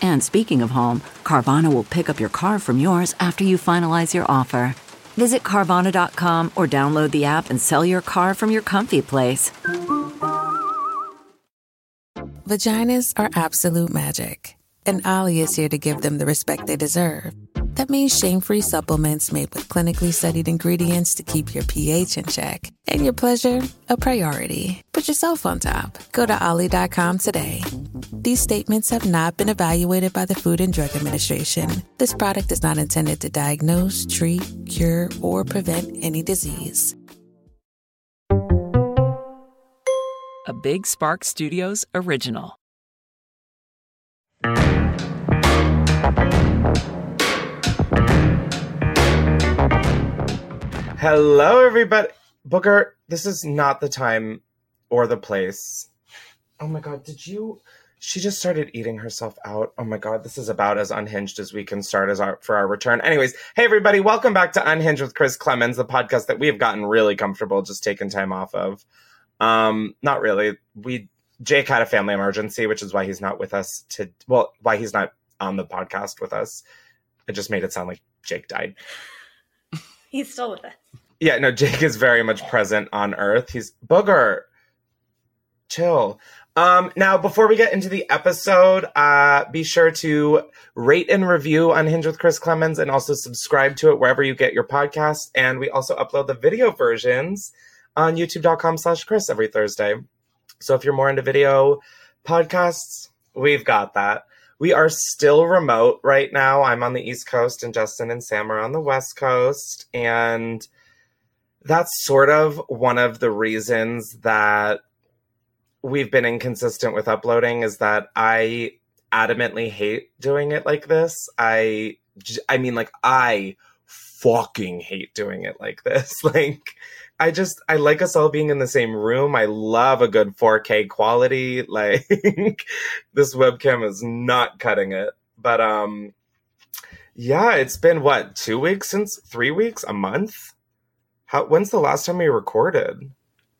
And speaking of home, Carvana will pick up your car from yours after you finalize your offer. Visit Carvana.com or download the app and sell your car from your comfy place. Vaginas are absolute magic, and Olly is here to give them the respect they deserve. That means shame free supplements made with clinically studied ingredients to keep your pH in check and your pleasure a priority. Put yourself on top. Go to Olly.com today. These statements have not been evaluated by the Food and Drug Administration. This product is not intended to diagnose, treat, cure, or prevent any disease. A Big Spark Studios original. Hello, everybody. Booger, this is not the time or the place. Oh my god, did you? She just started eating herself out. Oh my god, this is about as unhinged as we can start as our for our return. Anyways, hey everybody, welcome back to Unhinged with Chris Klemens, the podcast that we have gotten really comfortable just taking time off of. Um, not really. We Jake had a family emergency, which is why he's not with us to well, why he's not on the podcast with us. It just made it sound like Jake died. He's still with us. Yeah, no, Jake is very much present on Earth. He's booger. Chill. Um, now, before we get into the episode, uh, be sure to rate and review Unhinged with Chris Klemens and also subscribe to it wherever you get your podcast. And we also upload the video versions on youtube.com slash Chris every Thursday. So if you're more into video podcasts, we've got that. We are still remote right now. I'm on the East Coast and Justin and Sam are on the West Coast. And that's sort of one of the reasons that we've been inconsistent with uploading is that I adamantly hate doing it like this. I I mean like I fucking hate doing it like this. Like I just I like us all being in the same room. I love a good 4K quality. Like this webcam is not cutting it. But um yeah, it's been what, 2 weeks since 3 weeks, a month? How when's the last time we recorded?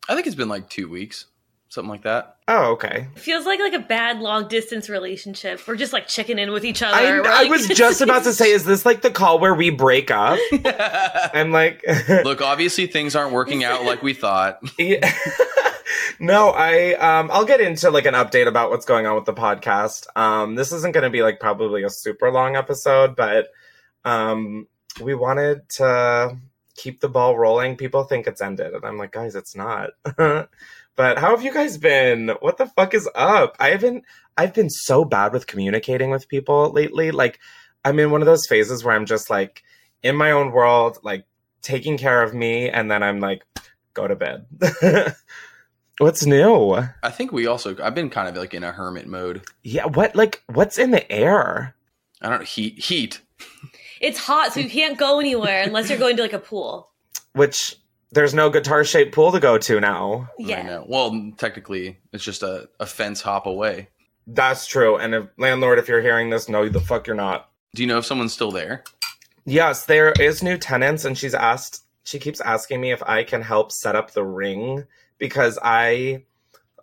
I think it's been like 2 weeks, something like that. Oh, okay. Feels like like a bad long distance relationship. We're just like checking in with each other. I, We're I like- was just about to say, is this like the call where we break up? I'm like, Look, obviously things aren't working out like we thought. Yeah. no, I um I'll get into like an update about what's going on with the podcast. Um this isn't going to be like probably a super long episode, but um we wanted to keep the ball rolling. People think it's ended and I'm like, guys, it's not. But how have you guys been? What the fuck is up? I haven't I've been so bad with communicating with people lately. Like I'm in one of those phases where I'm just like in my own world, like taking care of me and then I'm like go to bed. What's new? I think we also I've been kind of like in a hermit mode. Yeah, what like what's in the air? I don't know, heat heat. it's hot, so you can't go anywhere unless you're going to like a pool. Which there's no guitar shaped pool to go to now. I Yeah. know. Well, technically it's just a, a fence hop away. That's true. And if landlord, if you're hearing this, no the fuck you're not. Do you know if someone's still there? Yes, there is new tenants and she's asked she keeps asking me if I can help set up the ring because I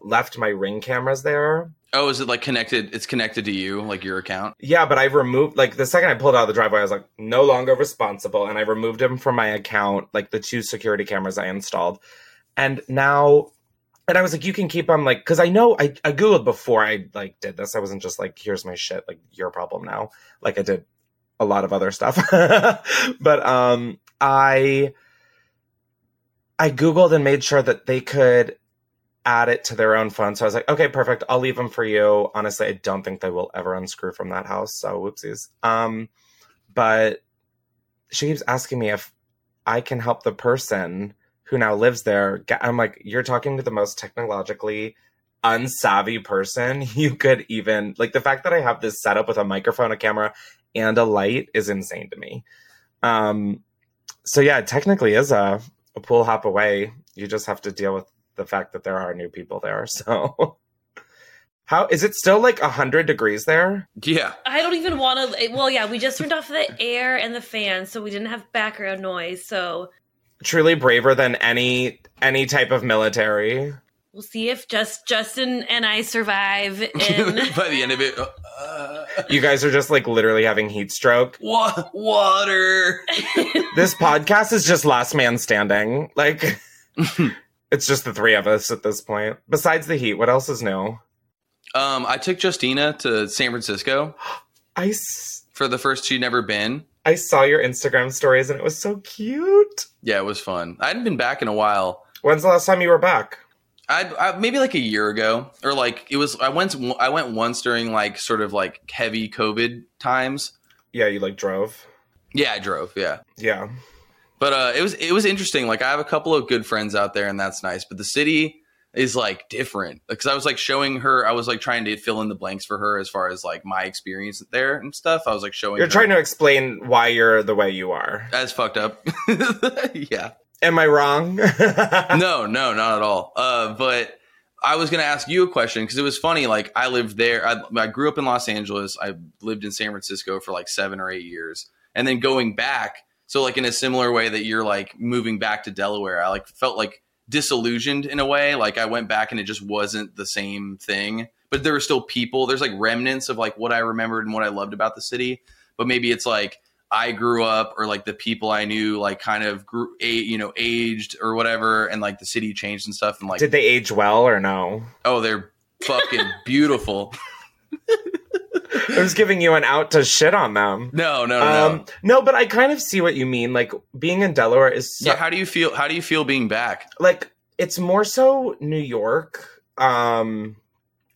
left my ring cameras there. Oh, is it like connected? It's connected to you, like your account? Yeah, but I removed like the second I pulled out of the driveway, I was like, no longer responsible, and I removed him from my account, like the two security cameras I installed, and now and I was like, you can keep them like, because I know I, I Googled before I like did this. I wasn't just like, here's my shit, like your problem now. Like I did a lot of other stuff. but um I I Googled and made sure that they could add it to their own phone. So I was like, okay, perfect. I'll leave them for you. Honestly, I don't think they will ever unscrew from that house. So whoopsies. Um, but she keeps asking me if I can help the person who now lives there. I'm like, you're talking to the most technologically unsavvy person you could even like the fact that I have this setup with a microphone, a camera, and a light is insane to me. Um, so yeah, it technically is a, a pool hop away. You just have to deal with the fact that there are new people there. So how is it still like 100 degrees there? Yeah. I don't even want to. Well, yeah, we just turned off the air and the fan, so we didn't have background noise. So Truly braver than any any type of military. we'll see if just Justin and I survive. In By the end of it, uh, You guys are just like literally having heat stroke. wa- water. This podcast is just last man standing. Like it's just the three of us at this point. Besides the heat, what else is new? Um, I took Justina to San Francisco I, s- for the first she'd never been. I saw your Instagram stories and it was so cute. Yeah, it was fun. I hadn't been back in a while. When's the last time you were back? I, I maybe like a year ago, or like it was. I went. I went once during like sort of like heavy COVID times. Yeah, you like drove. Yeah, I drove. Yeah, Yeah. But uh, it was it was interesting. Like I have a couple of good friends out there, and that's nice. But the city is like different because I was like showing her. I was like trying to fill in the blanks for her as far as like my experience there and stuff. I was like showing. You're her trying to explain why you're the way you are. That's fucked up. yeah. Am I wrong? no, no, not at all. Uh, but I was going to ask you a question because it was funny. Like I lived there. I, I grew up in Los Angeles. I lived in San Francisco for like seven or eight years, and then going back. So like in a similar way that you're like moving back to Delaware, I like felt like disillusioned in a way. Like I went back and it just wasn't the same thing. But there were still people. There's like remnants of like what I remembered and what I loved about the city. But maybe it's like I grew up or like the people I knew like kind of grew, a, you know, aged or whatever, and like the city changed and stuff. And like, Did they age well or no? oh, they're fucking beautiful. I was giving you an out to shit on them. No, no, no, no. Um, no, but I kind of see what you mean. Like being in Delaware is so, yeah, how do you feel? How do you feel being back? like it's more so New York. Um,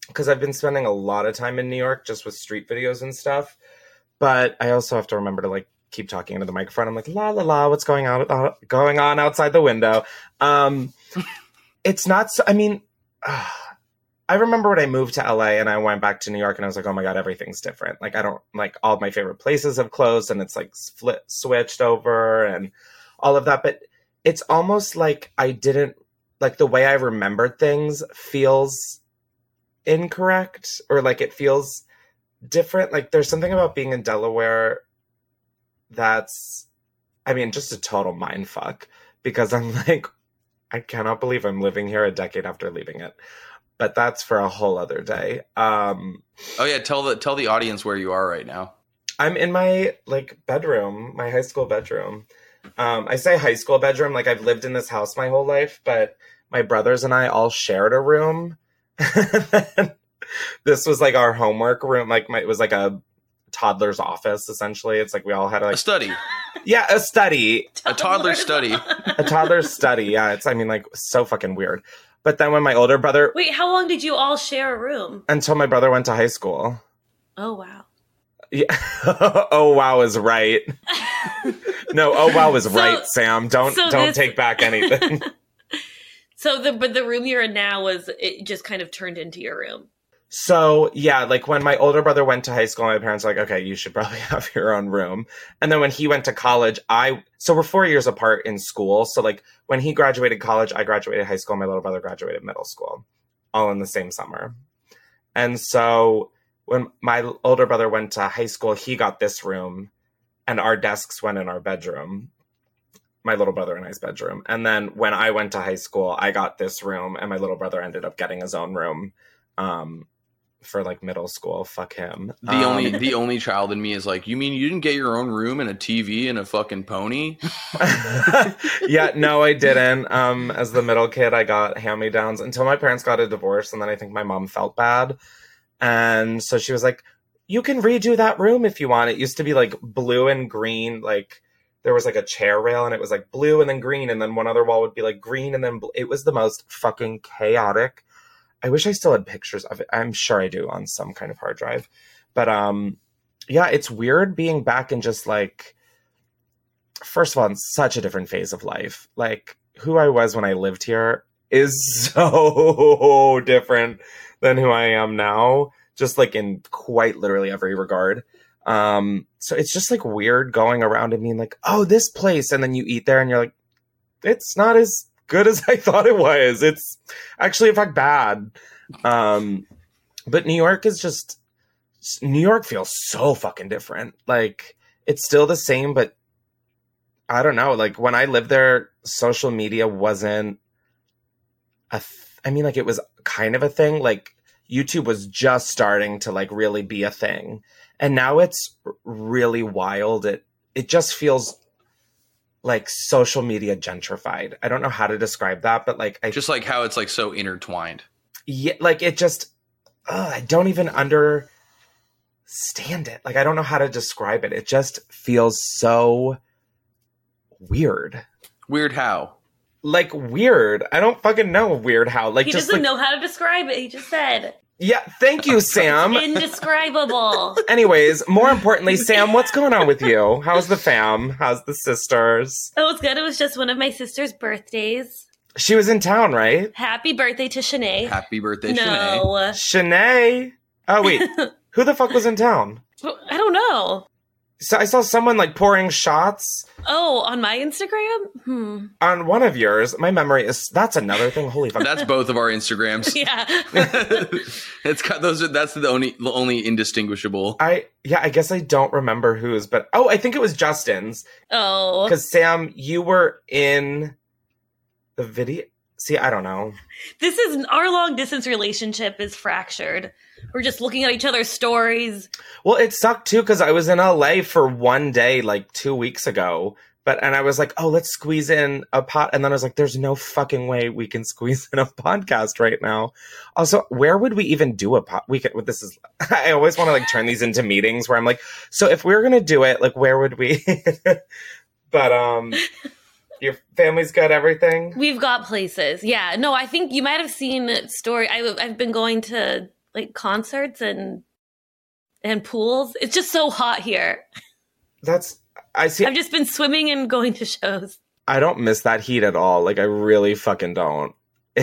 because I've been spending a lot of time in New York just with street videos and stuff. But I also have to remember to like keep talking into the microphone. I'm like la la la, what's going on uh, going on outside the window? Um, it's not. So, I mean. I remember when I moved to LA and I went back to New York and I was like, oh my God, everything's different. Like, I don't like all my favorite places have closed and it's like split, switched over and all of that. But it's almost like I didn't, like, the way I remembered things feels incorrect or like it feels different. Like, there's something about being in Delaware that's, I mean, just a total mind fuck because I'm like, I cannot believe I'm living here a decade after leaving it but that's for a whole other day. Um, Oh yeah, tell the tell the audience where you are right now. I'm in my like bedroom, my high school bedroom. Um, I say high school bedroom, like I've lived in this house my whole life, but my brothers and I all shared a room. this was like our homework room, like my, it was like a toddler's office essentially. It's like we all had A like study, yeah, a study, a toddler study. a toddler's study. Yeah, it's I mean like so fucking weird. But then when my older brother, Wait, how long did you all share a room? until my brother went to high school. Oh wow. Yeah. oh wow is right. no, oh wow is So- right, Sam. Don't so don't this- take back anything. So the but the room you're in now was it just kind of turned into your room. So yeah, like when my older brother went to high school, my parents were like, okay, you should probably have your own room. And then when he went to college, I so we're four years apart in school. So like when he graduated college, I graduated high school, my little brother graduated middle school, all in the same summer. And so when my older brother went to high school, he got this room, and our desks went in our bedroom. My little brother and I's bedroom. And then when I went to high school, I got this room, and my little brother ended up getting his own room. Um, for like middle school. Fuck him. The Um, only the only child in me is like, you mean you didn't get your own room and a TV and a fucking pony? yeah, no, I didn't. Um, as the middle kid, I got hand me downs until my parents got a divorce, and then I think my mom felt bad, and so she was like, "You can redo that room if you want." It used to be like blue and green, like there was like a chair rail, and it was like blue and then green, and then one other wall would be like green, and then bl- it was the most fucking chaotic. I wish I still had pictures of it. I'm sure I do on some kind of hard drive, but um, yeah, it's weird being back in just like first of all, in such a different phase of life. Like who I was when I lived here is so different than who I am now, just like in quite literally every regard. Um, so it's just like weird going around and being like, oh, this place, and then you eat there and you're like, it's not as good as I thought it was. It's actually in fact bad. Um, but New York is just New York feels so fucking different. Like it's still the same, but I don't know. Like when I lived there, social media wasn't a. Th- I mean, like it was kind of a thing. Like YouTube was just starting to like really be a thing, and now it's really wild. It it just feels like social media gentrified. I don't know how to describe that, but like I Just like how it's like so intertwined. yeah, like it just ugh, I don't even understand it. Like I don't know how to describe it. It just feels so weird. Weird how. Like weird. I don't fucking know weird how. Like he just doesn't like, know how to describe it. He just said Yeah, thank you, Sam. indescribable. Anyways, more importantly, Sam, what's going on with you? How's the fam? How's the sisters? It was good. It was just one of my sister's birthdays. She was in town, right? Happy birthday to Shanae. Happy birthday, Shanae. no, Shanae. Oh wait, who the fuck was in town? I don't know. So I saw someone like pouring shots Oh, on my Instagram? Hmm. on one of yours. My memory is that's another thing. Holy fuck. That's both of our Instagrams. Yeah. it's got those. Are, that's the only the only indistinguishable. I yeah, I guess I don't remember whose, but oh, I think it was Justin's oh. because Sam, you were in the video. See, I don't know. This is our long distance relationship is fractured. We're just looking at each other's stories. Well, it sucked too because I was in LA for one day like two weeks ago. But and I was like, oh, let's squeeze in a pot, and then I was like, there's no fucking way we can squeeze in a podcast right now. Also, where would we even do a pot? We could. well, This is. I always want to like turn these into meetings where I'm like, so if we're gonna do it, like, where would we? but um, your family's got everything. We've got places. Yeah. No, I think you might have seen story. I, I've been going to like concerts and and pools. It's just so hot here. That's. I see. I've just been swimming and going to shows. I don't miss that heat at all. Like I really fucking don't.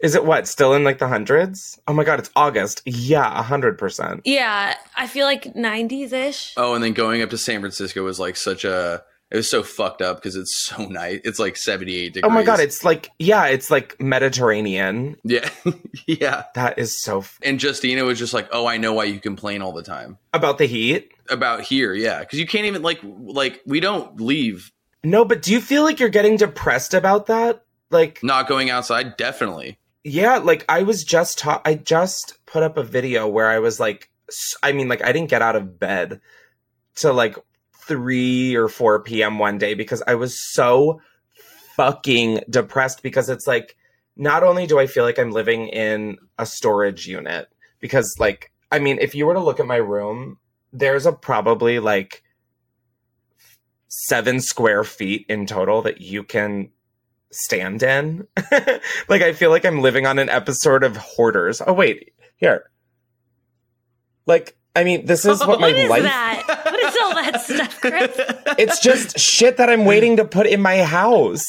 Is it what? Still in like the hundreds? Oh my god, it's August. Yeah, a hundred percent. Yeah, I feel like 90s ish. Oh, and then going up to San Francisco was like such a. It was so fucked up because it's so nice. It's like seventy eight degrees. Oh my god, it's like yeah, it's like Mediterranean. yeah, yeah. That is so f- And Justina was just like, "Oh, I know why you complain all the time about the heat. about here." Yeah, because you can't even like like we don't leave. No, but do you feel like you're getting depressed about that? Like Not going outside, definitely. yeah, like I was just ta- I just put up a video where I was like I mean like I didn't get out of bed to like 3 or 4 p.m. one day because I was so fucking depressed because it's like not only do I feel like I'm living in a storage unit because like I mean if you were to look at my room there's a probably like 7 square feet in total that you can stand in. like I feel like I'm living on an episode of Hoarders. Oh wait, here. Like I mean, this is what my What is life. that? What is all that stuff, Chris? It's just shit that I'm waiting to put in my house.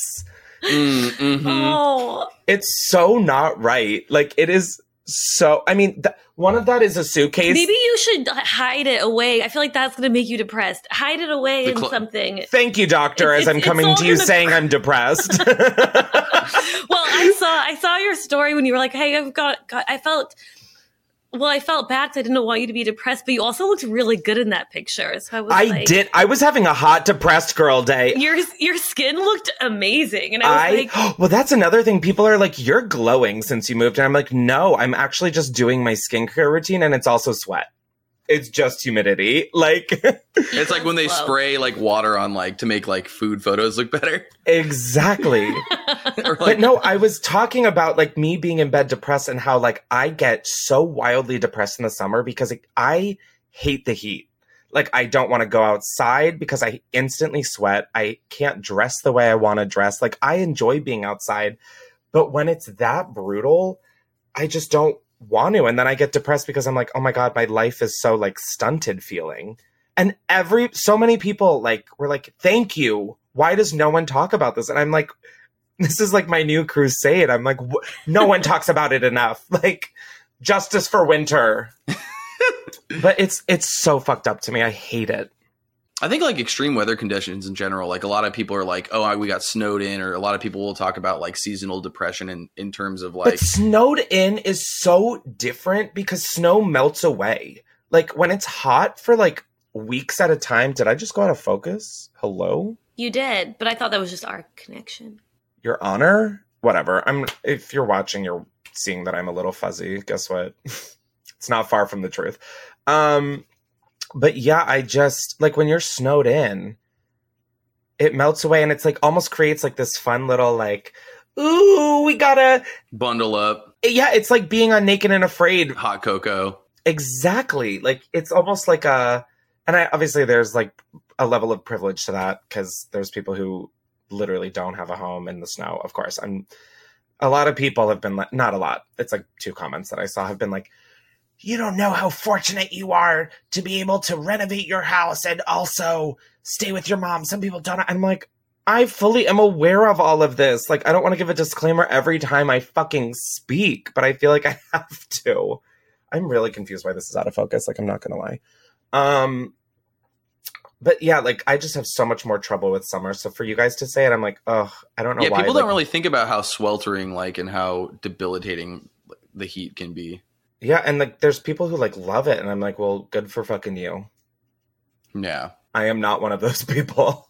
Mm, mhm. Oh, It's so not right. Like it is so. I mean, th- one of that is a suitcase. maybe you should hide it away. I feel like that's going to make you depressed. Hide it away The in something. Thank you, doctor. It's- as I'm coming to you gonna- saying I'm depressed. Well, I saw I saw your story when you were like, "Hey, I've got, got I felt well, I felt bad 'cause I didn't want you to be depressed, but you also looked really good in that picture. So I was I like, did. I was having a hot, depressed girl day. Your your skin looked amazing, and I was I like, well, that's another thing. People are like, "You're glowing since you moved," and I'm like, "No, I'm actually just doing my skincare routine, and it's also sweat. It's just humidity. Like, It's like when they Glow. spray like water on like to make like food photos look better. exactly." or but no, I was talking about like me being in bed depressed and how like I get so wildly depressed in the summer because like, I hate the heat. Like I don't want to go outside because I instantly sweat. I can't dress the way I want to dress. Like I enjoy being outside, but when it's that brutal, I just don't want to and then I get depressed because I'm like, "Oh my god, my life is so like stunted feeling." And every so many people like were like, "Thank you. Why does no one talk about this?" And I'm like, this is like my new crusade. I'm like, wh- no one talks about it enough. Like, justice for winter. but it's it's so fucked up to me. I hate it. I think like extreme weather conditions in general, like a lot of people are like, oh, I- we got snowed in, or a lot of people will talk about like seasonal depression in, in terms of like, but snowed in is so different because snow melts away. Like when it's hot for like weeks at a time. Did I just go out of focus? Hello, you did, but I thought that was just our connection. Your Honor. Whatever. I'm. If you're watching, you're seeing that I'm a little fuzzy. Guess what? it's not far from the truth. Um, but yeah, I just like when you're snowed in, it melts away and it's like almost creates like this fun little like, ooh, we gotta. bundle up, Yeah, it's like being on Naked and Afraid. hot cocoa. Exactly. Like it's almost like a, and I obviously there's like a level of privilege to that because there's people who literally don't have a home in the snow. Of course, and a lot of people have been like, not a lot. It's like two comments that I saw have been like, you don't know how fortunate you are to be able to renovate your house and also stay with your mom. Some people don't. I'm like, I fully am aware of all of this. Like, I don't want to give a disclaimer every time I fucking speak, but I feel like I have to. I'm really confused why this is out of focus. Like, I'm not gonna lie. Um, but yeah, like I just have so much more trouble with summer. So for you guys to say it, I'm like, oh, I don't know Yeah, why. people like, don't really think about how sweltering like and how debilitating the heat can be. Yeah, and like there's people who like love it, and I'm like, well, good for fucking you. Yeah. I am not one of those people.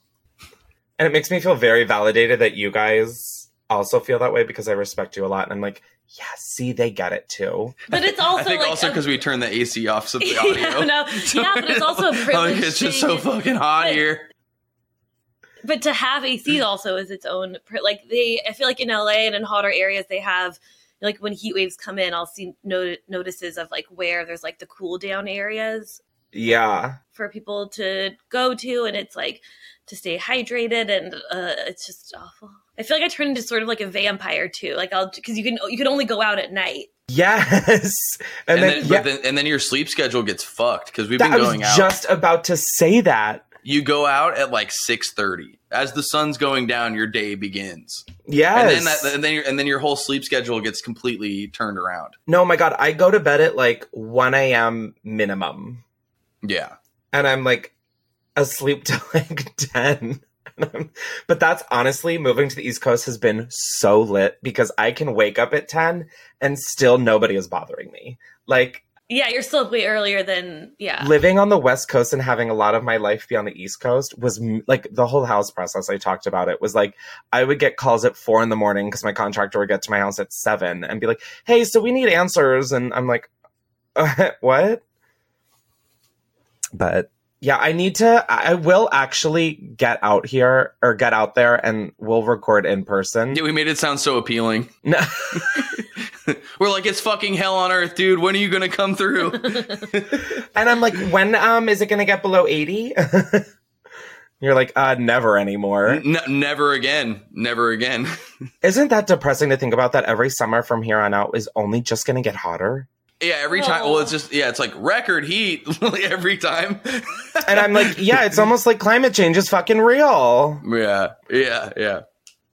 And it makes me feel very validated that you guys also feel that way because I respect you a lot. And I'm like, yeah, see, they get it too. But it's also I think like also a- because we turned the AC off so the Yeah, audio. no, yeah, but it's also a Like, privilege oh, it's just so thing. fucking hot But- here. but to have AC also is its own like they I feel like in LA and in hotter areas they have like when heat waves come in I'll see not- notices of like where there's like the cool down areas Yeah. for people to go to and it's like to stay hydrated and uh, it's just awful. I feel like I turn into sort of like a vampire too. Like I'll because you can you can only go out at night. Yes. And, And, then, then, yeah, but then, and then your sleep schedule gets fucked because we've that- been I was going out. just about to say that. You go out at like six thirty. As the sun's going down, your day begins, yeah and then that, and then your, and then your whole sleep schedule gets completely turned around. no, my God, I go to bed at like 1 a.m. minimum. Yeah, and I'm like asleep till like 10. But that's honestly moving to the East Coast has been so lit because I can wake up at 10 and still nobody is bothering me. Like Yeah, you're still up way earlier than yeah. living on the West Coast and having a lot of my life be on the East Coast was m- like the whole house process. I talked about it was like I would get calls at four in the morning because my contractor would get to my house at seven and be like, "Hey, so we need answers," and I'm like, uh, "What?" But yeah, I need to. I I will actually get out here or get out there, and we'll record in person. yeah. We made it sound so appealing. No. We're like, it's fucking hell on earth, dude. When are you gonna come through? and I'm like, when um is it gonna get below eighty? You're like, uh, never anymore. N- never again. Never again. Isn't that depressing to think about that every summer from here on out is only just going to get hotter? Yeah, every time. Well, it's just yeah, it's like record heat every time. And I'm like, yeah, it's almost like climate change is fucking real. yeah, yeah, yeah.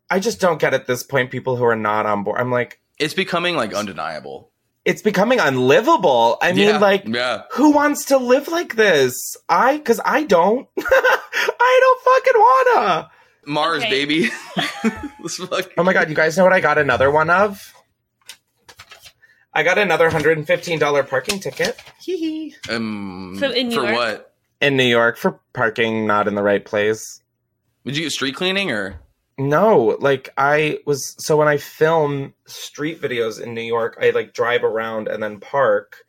I just don't get at this point people who are not on board. I'm like, It's becoming like undeniable. it's becoming unlivable. I mean, yeah, like, yeah. who wants to live like this? I, cause I don't. I don't fucking wanna. Mars, Okay. baby. Let's fuck- Oh my god, you guys know what I got another one of? I got another $115 parking ticket. Hee hee. Um, So in New for York? what? In New York for parking not in the right place. Would you get street cleaning or? No, like I was so when I film street videos in New York, I like drive around and then park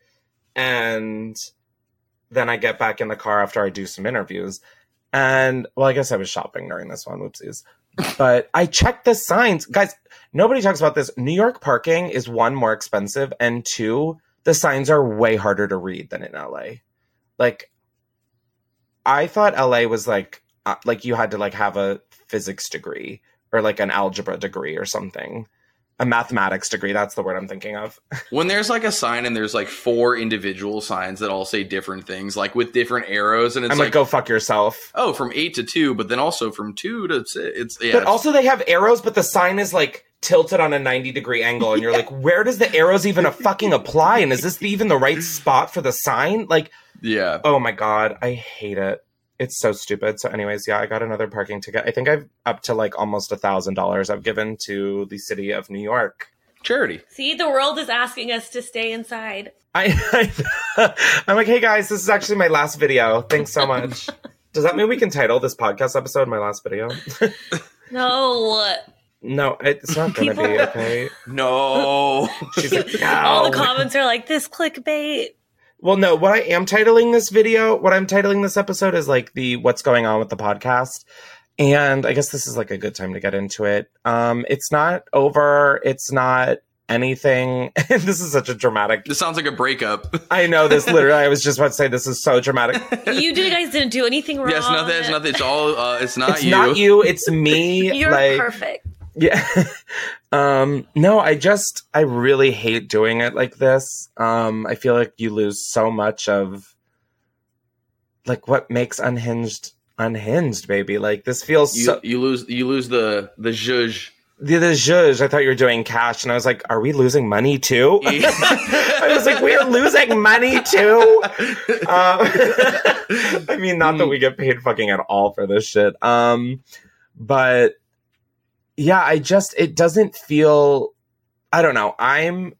and then I get back in the car after I do some interviews. And well, I guess I was shopping during this one, whoopsies. But I checked the signs. Guys, nobody talks about this. New York parking is one more expensive and two, the signs are way harder to read than in LA. Like I thought LA was like uh, like you had to like have a physics degree or like an algebra degree or something. A mathematics degree, that's the word I'm thinking of. When there's like a sign and there's like four individual signs that all say different things, like with different arrows, and it's I'm like, like, go fuck yourself. oh, from eight to two, but then also from two to six. It's yeah. But it's- also they have arrows, but the sign is like tilted on a 90 degree angle, and you're like, where does the arrows even a fucking apply? And is this even the right spot for the sign? Like, yeah. oh my god, I hate it. It's so stupid. So, anyways, yeah, I got another parking ticket. I think I've up to like almost a thousand dollars I've given to the city of New York. Charity. See, the world is asking us to stay inside. I, I I'm like, hey guys, this is actually my last video. Thanks so much. Does that mean we can title this podcast episode my last video? No. no, it's not gonna be okay. No. She's like, All the comments are like, this clickbait. Well, no, what I am titling this video, what I'm titling this episode is like the what's going on with the podcast. And I guess this is like a good time to get into it. Um, it's not over. It's not anything. this is such a dramatic. this sounds like a breakup. I know this literally. I was just about to say this is so dramatic. You did, guys didn't do anything wrong. yes, nothing. It's nothing. It's all. Uh, it's not it's you. not you. It's me. You're like, perfect. Yeah. um no, I just I really hate doing it like this. Um I feel like you lose so much of like what makes unhinged unhinged, baby. Like this feels You, so you lose. You lose the the zhuzh. the, the zhuzh, I thought you were doing cash and I was like, are we losing money too? I was like, we are losing money too. Um, I mean, not that we get paid fucking at all for this shit. Um, but yeah, I just it doesn't feel. I don't know. I'm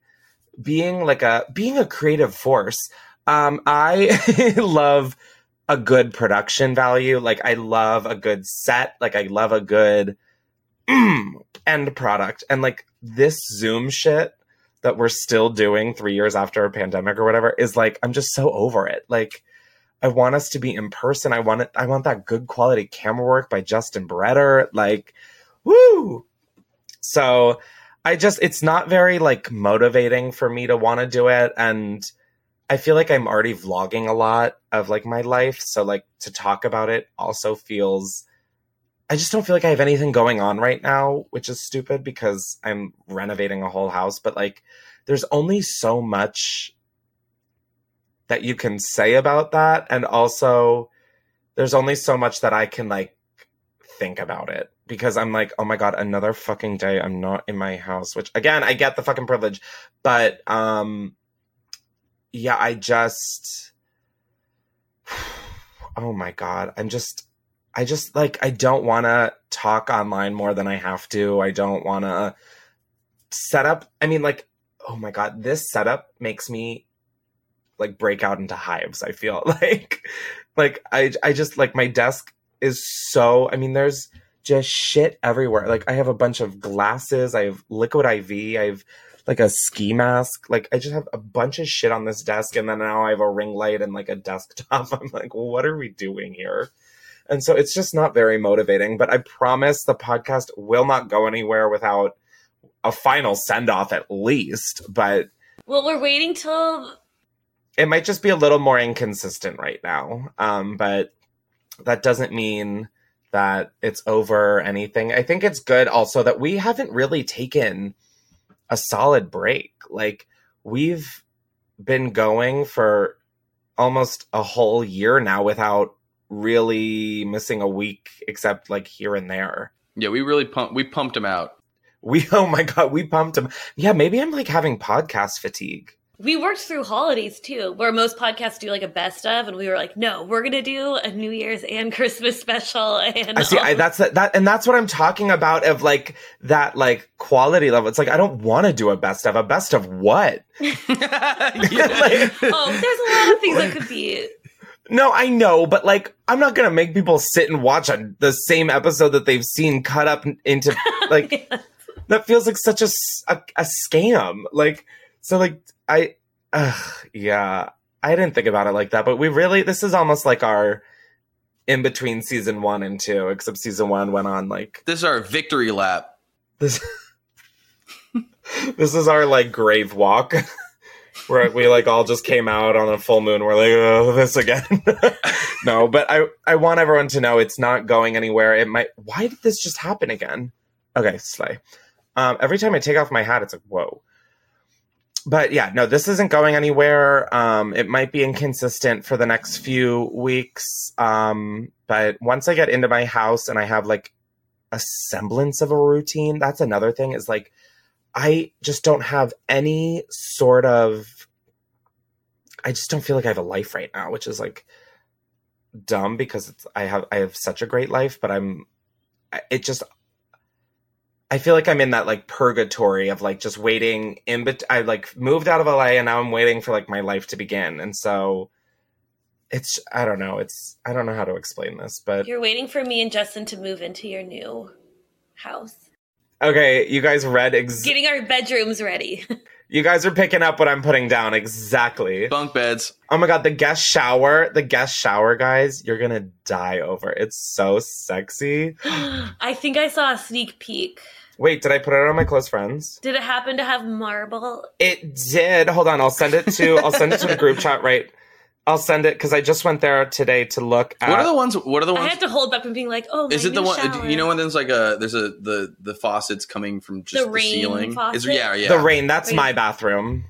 being like a being a creative force. Um, I love a good production value. Like I love a good set. Like I love a good mm, end product. And like this Zoom shit that we're still doing three years after a pandemic or whatever is like I'm just so over it. Like I want us to be in person. I want it. I want that good quality camera work by Justin Bretter. Like, woo. So I just it's not very like motivating for me to want to do it, and I feel like I'm already vlogging a lot of like my life. So like to talk about it also feels. I just don't feel like I have anything going on right now, which is stupid because I'm renovating a whole house. But like, there's only so much that you can say about that and also there's only so much that I can like think about it because I'm like, oh my god, another fucking day I'm not in my house, which again, I get the fucking privilege, but um yeah, I just oh my god, I'm just I just like I don't want to talk online more than I have to. I don't want to set up. I mean like oh my god, this setup makes me like break out into hives i feel like like i i just like my desk is so i mean there's just shit everywhere. Like i have a bunch of glasses i have liquid iv i have like a ski mask. Like i just have a bunch of shit on this desk and then now i have a ring light and like a desktop. I'm like what are we doing here? And so it's just not very motivating but i promise the podcast will not go anywhere without a final send off at least but Well, we're waiting till it might just be a little more inconsistent right now. Um, but that doesn't mean that it's over or anything. I think it's good also that we haven't really taken a solid break. Like we've been going for almost a whole year now without really missing a week except like here and there. Yeah, we really pumped. We pumped him out. We oh my god, we pumped them. Yeah, maybe I'm like having podcast fatigue. We worked through holidays too, where most podcasts do like a best of, and we were like, no, we're gonna do a New Year's and Christmas special. And I see. I, that's that, and that's what I'm talking about. Of like that, like quality level. It's like I don't want to do a best of. A best of what? Yeah. oh, there's a lot of things that could be. No, I know, but like I'm not gonna make people sit and watch a, the same episode that they've seen cut up into like that feels like such a a scam. Like so, like I, uh, yeah, I didn't think about it like that, but we really this is almost like our in between season one and two, except season one went on like this is our victory lap. this. this is our like grave walk. Where we like all just came out on a full moon. We're like, oh, this again. no, but I I want everyone to know it's not going anywhere. It might. Why did this just happen again? Okay, slay. Um, every time I take off my hat, it's like whoa. But yeah, no, this isn't going anywhere. Um, it might be inconsistent for the next few weeks. Um, but once I get into my house and I have like a semblance of a routine, that's another thing. Is like I just don't have any sort of. I just don't feel like I have a life right now, which is like dumb because it's I have I have such a great life, but I'm it just I feel like I'm in that like purgatory of like just waiting in bet I like moved out of LA and now I'm waiting for like my life to begin. And so it's I don't know, it's I don't know how to explain this, but You're waiting for me and Justin to move into your new house, okay, you guys read ex- getting our bedrooms ready. you guys are picking up what I'm putting down exactly. Bunk beds. Oh my god, the guest shower, the guest shower, guys, you're gonna die over. It's so sexy. I think I saw a sneak peek. Wait, did I put it on my close friends? Did it happen to have marble? It did. Hold on, I'll send it to I'll send it to the group chat right. I'll send it because I just went there today to look at What are the ones? What are the ones? I had to hold back from being like, "Oh, my Is it the one? shower. You know when there's like a there's a the the faucets coming from just The the, rain ceiling? Is yeah yeah the rain. That's Rain. my bathroom.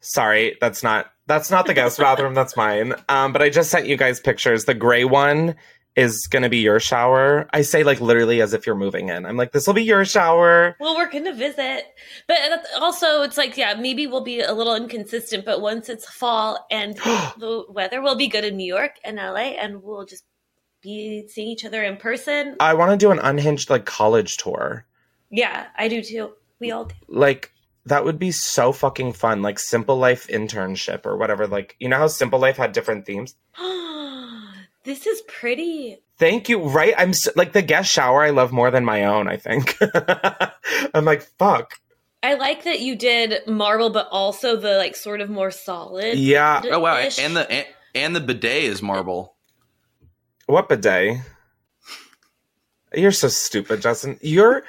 Sorry, that's not that's not the guest bathroom. That's mine. Um, but I just sent you guys pictures. The gray one is gonna be your shower. I say like literally as if you're moving in. I'm like, this will be your shower. Well, we're to visit. But uh, also, it's like, yeah, maybe we'll be a little inconsistent, but once it's fall and the weather will be good in New York and LA, and we'll just be seeing each other in person. I want to do an unhinged like college tour. Yeah, I do too. We all do. Like that would be so fucking fun. Like Simple Life internship or whatever. Like you know how Simple Life had different themes. this is pretty. Thank you. Right? I'm s like the guest shower. I love more than my own. I think. I'm like fuck. I like that you did marble, but also the like sort of more solid. Yeah. Oh wow! And the and, and the bidet is marble. What bidet? You're so stupid, Justin. You're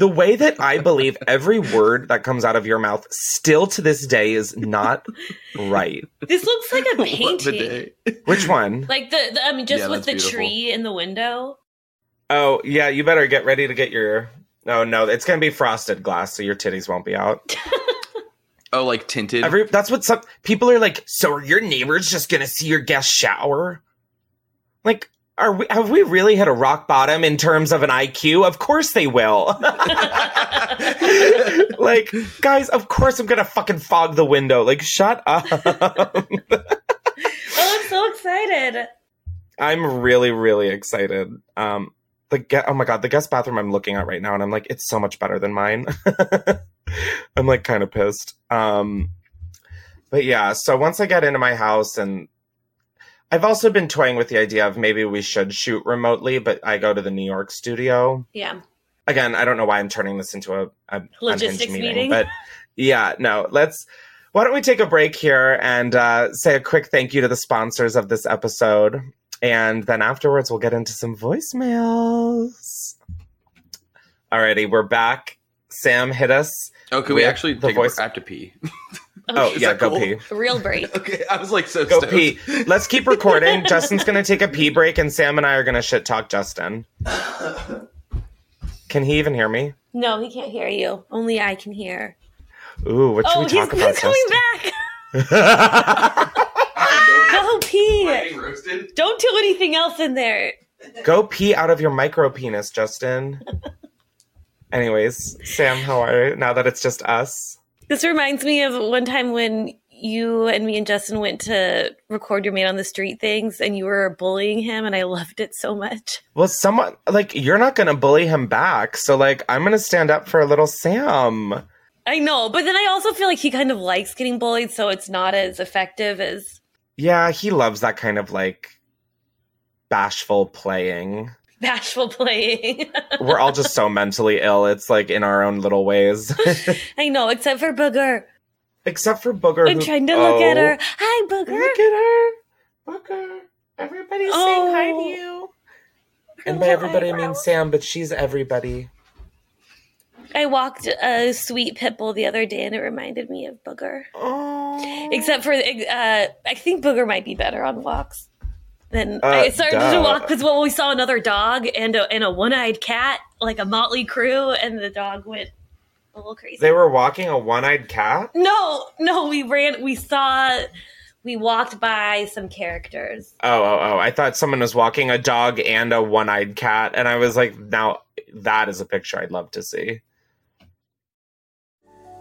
the way that I believe every word that comes out of your mouth still to this day is not right. This looks like a painting. bidet? Which one? Like the, the I mean, just Yeah, with the beautiful. tree in the window. Oh, yeah, you better get ready to get your Oh no, it's gonna be frosted glass, so your titties won't be out. Oh, like tinted. Every that's what some people are like. So are your neighbors just gonna see your guest shower? Like, are we have we really hit a rock bottom in terms of an IQ? Of course they will. like, guys, of course I'm gonna fucking fog the window. Like, shut up. Oh, I'm so excited. I'm really, really excited. Um, the get oh my god, the guest bathroom I'm looking at right now, and I'm like, it's so much better than mine. I'm like kind of pissed. Um, but yeah, so once I get into my house, and I've also been toying with the idea of maybe we should shoot remotely, but I go to the New York studio. Yeah. Again, I don't know why I'm turning this into a, a Logistics meeting, meeting. but yeah, no, let's. Why don't we take a break here and uh, say a quick thank you to the sponsors of this episode, and then afterwards we'll get into some voicemails. Alrighty, we're back. Sam hit us. oh, could we with actually the take voice- a I have to pee. Oh, oh Is yeah, go cool? pee. Real break. okay, I was like so Go stoked. pee. Let's keep recording. Justin's gonna take a pee break, and Sam and I are gonna shit talk Justin. Can he even hear me? No, he can't hear you. Only I can hear. Ooh, what should Oh, we he's, talk about? he's coming back. Go pee. Don't do anything else in there. Go pee out of your micro penis, Justin. Anyways, Sam, how are you? Now that it's just us. This reminds me of one time when you and me and Justin went to record your man on the street things and you were bullying him and I loved it so much. Well, someone like you're not going to bully him back. So like I'm going to stand up for a little Sam. I know, but then I also feel like he kind of likes getting bullied so it's not as effective as Yeah, he loves that kind of like bashful playing. bashful playing. We're all just so mentally ill. It's like in our own little ways. I know, except for Booger. Except for Booger. I'm who- trying to look at Oh. her. Hi, Booger. Look at her. Booger. Everybody's saying hi to Oh. you. And by everybody I mean Sam, but she's everybody. I walked a sweet pit bull the other day and it reminded me of Booger. Oh. Except for, uh, I think Booger might be better on walks. Then Uh, I started to walk because well, we saw another dog and a, and a one-eyed cat, like a motley crew, and the dog went a little crazy. They were walking a one-eyed cat. no, no, we ran. We saw. We walked by some characters. Oh, oh, oh! I thought someone was walking a dog and a one-eyed cat, and I was like, "Now that is a picture I'd love to see."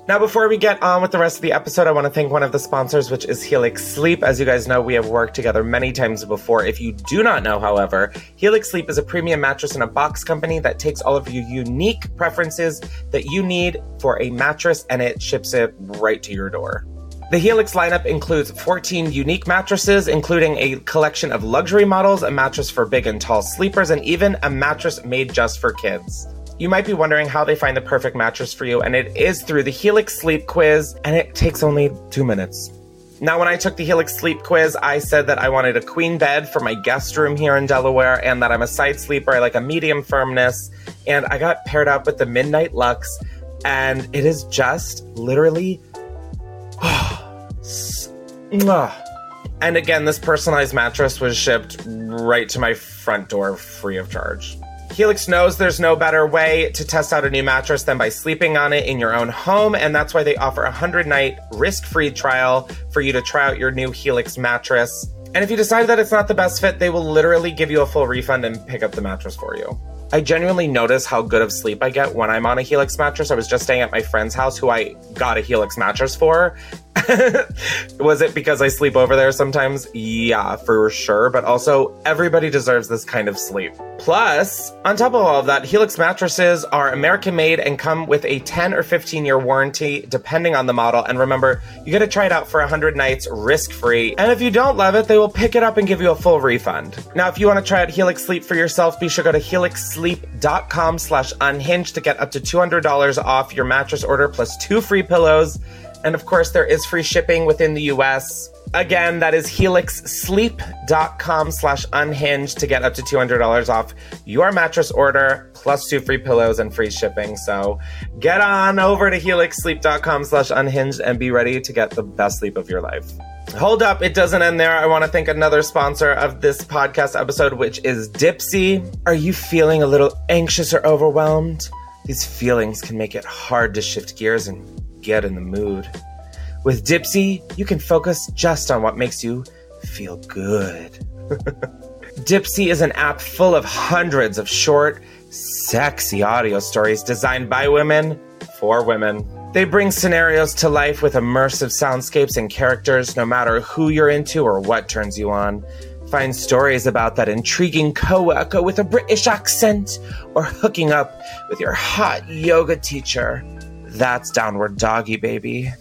Now, before we get on with the rest of the episode, I want to thank one of the sponsors, which is Helix Sleep. As you guys know, we have worked together many times before. If you do not know, however, Helix Sleep is a premium mattress and a box company that takes all of your unique preferences that you need for a mattress and it ships it right to your door. The Helix lineup includes 14 unique mattresses, including a collection of luxury models, a mattress for big and tall sleepers, and even a mattress made just for kids. You might be wondering how they find the perfect mattress for you, and it is through the Helix Sleep Quiz, and it takes only two minutes. Now, when I took the Helix Sleep Quiz, I said that I wanted a queen bed for my guest room here in Delaware, and that I'm a side sleeper. I like a medium firmness, and I got paired up with the Midnight Lux, and it is just literally. And again, this personalized mattress was shipped right to my front door free of charge. Helix knows there's no better way to test out a new mattress than by sleeping on it in your own home, and that's why they offer a 100 night risk free trial for you to try out your new Helix mattress. And if you decide that it's not the best fit, they will literally give you a full refund and pick up the mattress for you. I genuinely notice how good of sleep I get when I'm on a Helix mattress. I was just staying at my friend's house who I got a Helix mattress for. was it because I sleep over there sometimes? Yeah, for sure. But also, everybody deserves this kind of sleep. Plus, on top of all of that, Helix mattresses are American made and come with a 10 or 15 year warranty, depending on the model. And remember, you get to try it out for 100 nights risk free. And if you don't love it, they will pick it up and give you a full refund. Now, if you want to try out Helix Sleep for yourself, be sure to go to helixsleep.com slash unhinged to get up to $200 off your mattress order plus two free pillows. And of course, there is free shipping within the US. Again, that is helixsleep.com slash unhinged to get up to $200 off your mattress order, plus two free pillows and free shipping. So get on over to helixsleep.com slash unhinged and be ready to get the best sleep of your life. Hold up, it doesn't end there. I want to thank another sponsor of this podcast episode, which is Dipsea. Are you feeling a little anxious or overwhelmed? These feelings can make it hard to shift gears and get in the mood. With Dipsea, you can focus just on what makes you feel good. Dipsea is an app full of hundreds of short, sexy audio stories designed by women for women. They bring scenarios to life with immersive soundscapes and characters, no matter who you're into or what turns you on. Find stories about that intriguing coworker with a British accent or hooking up with your hot yoga teacher. That's Downward Doggy, baby.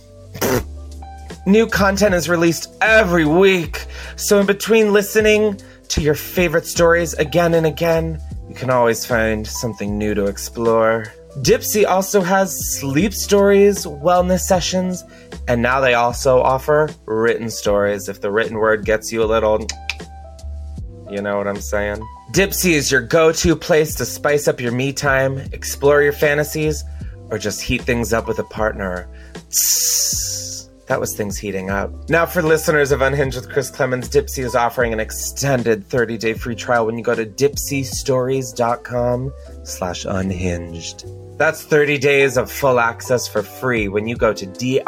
New content is released every week, so in between listening to your favorite stories again and again, you can always find something new to explore. Dipsea also has sleep stories, wellness sessions, and now they also offer written stories if the written word gets you a little. You know what I'm saying? Dipsea is your go to place to spice up your me time, explore your fantasies, or just heat things up with a partner. That was things heating up. Now, for listeners of Unhinged with Chris Klemens, Dipsea is offering an extended 30-day free trial when you go to dipseastories.com slash unhinged. That's 30 days of full access for free when you go to D-I-P-S-E-A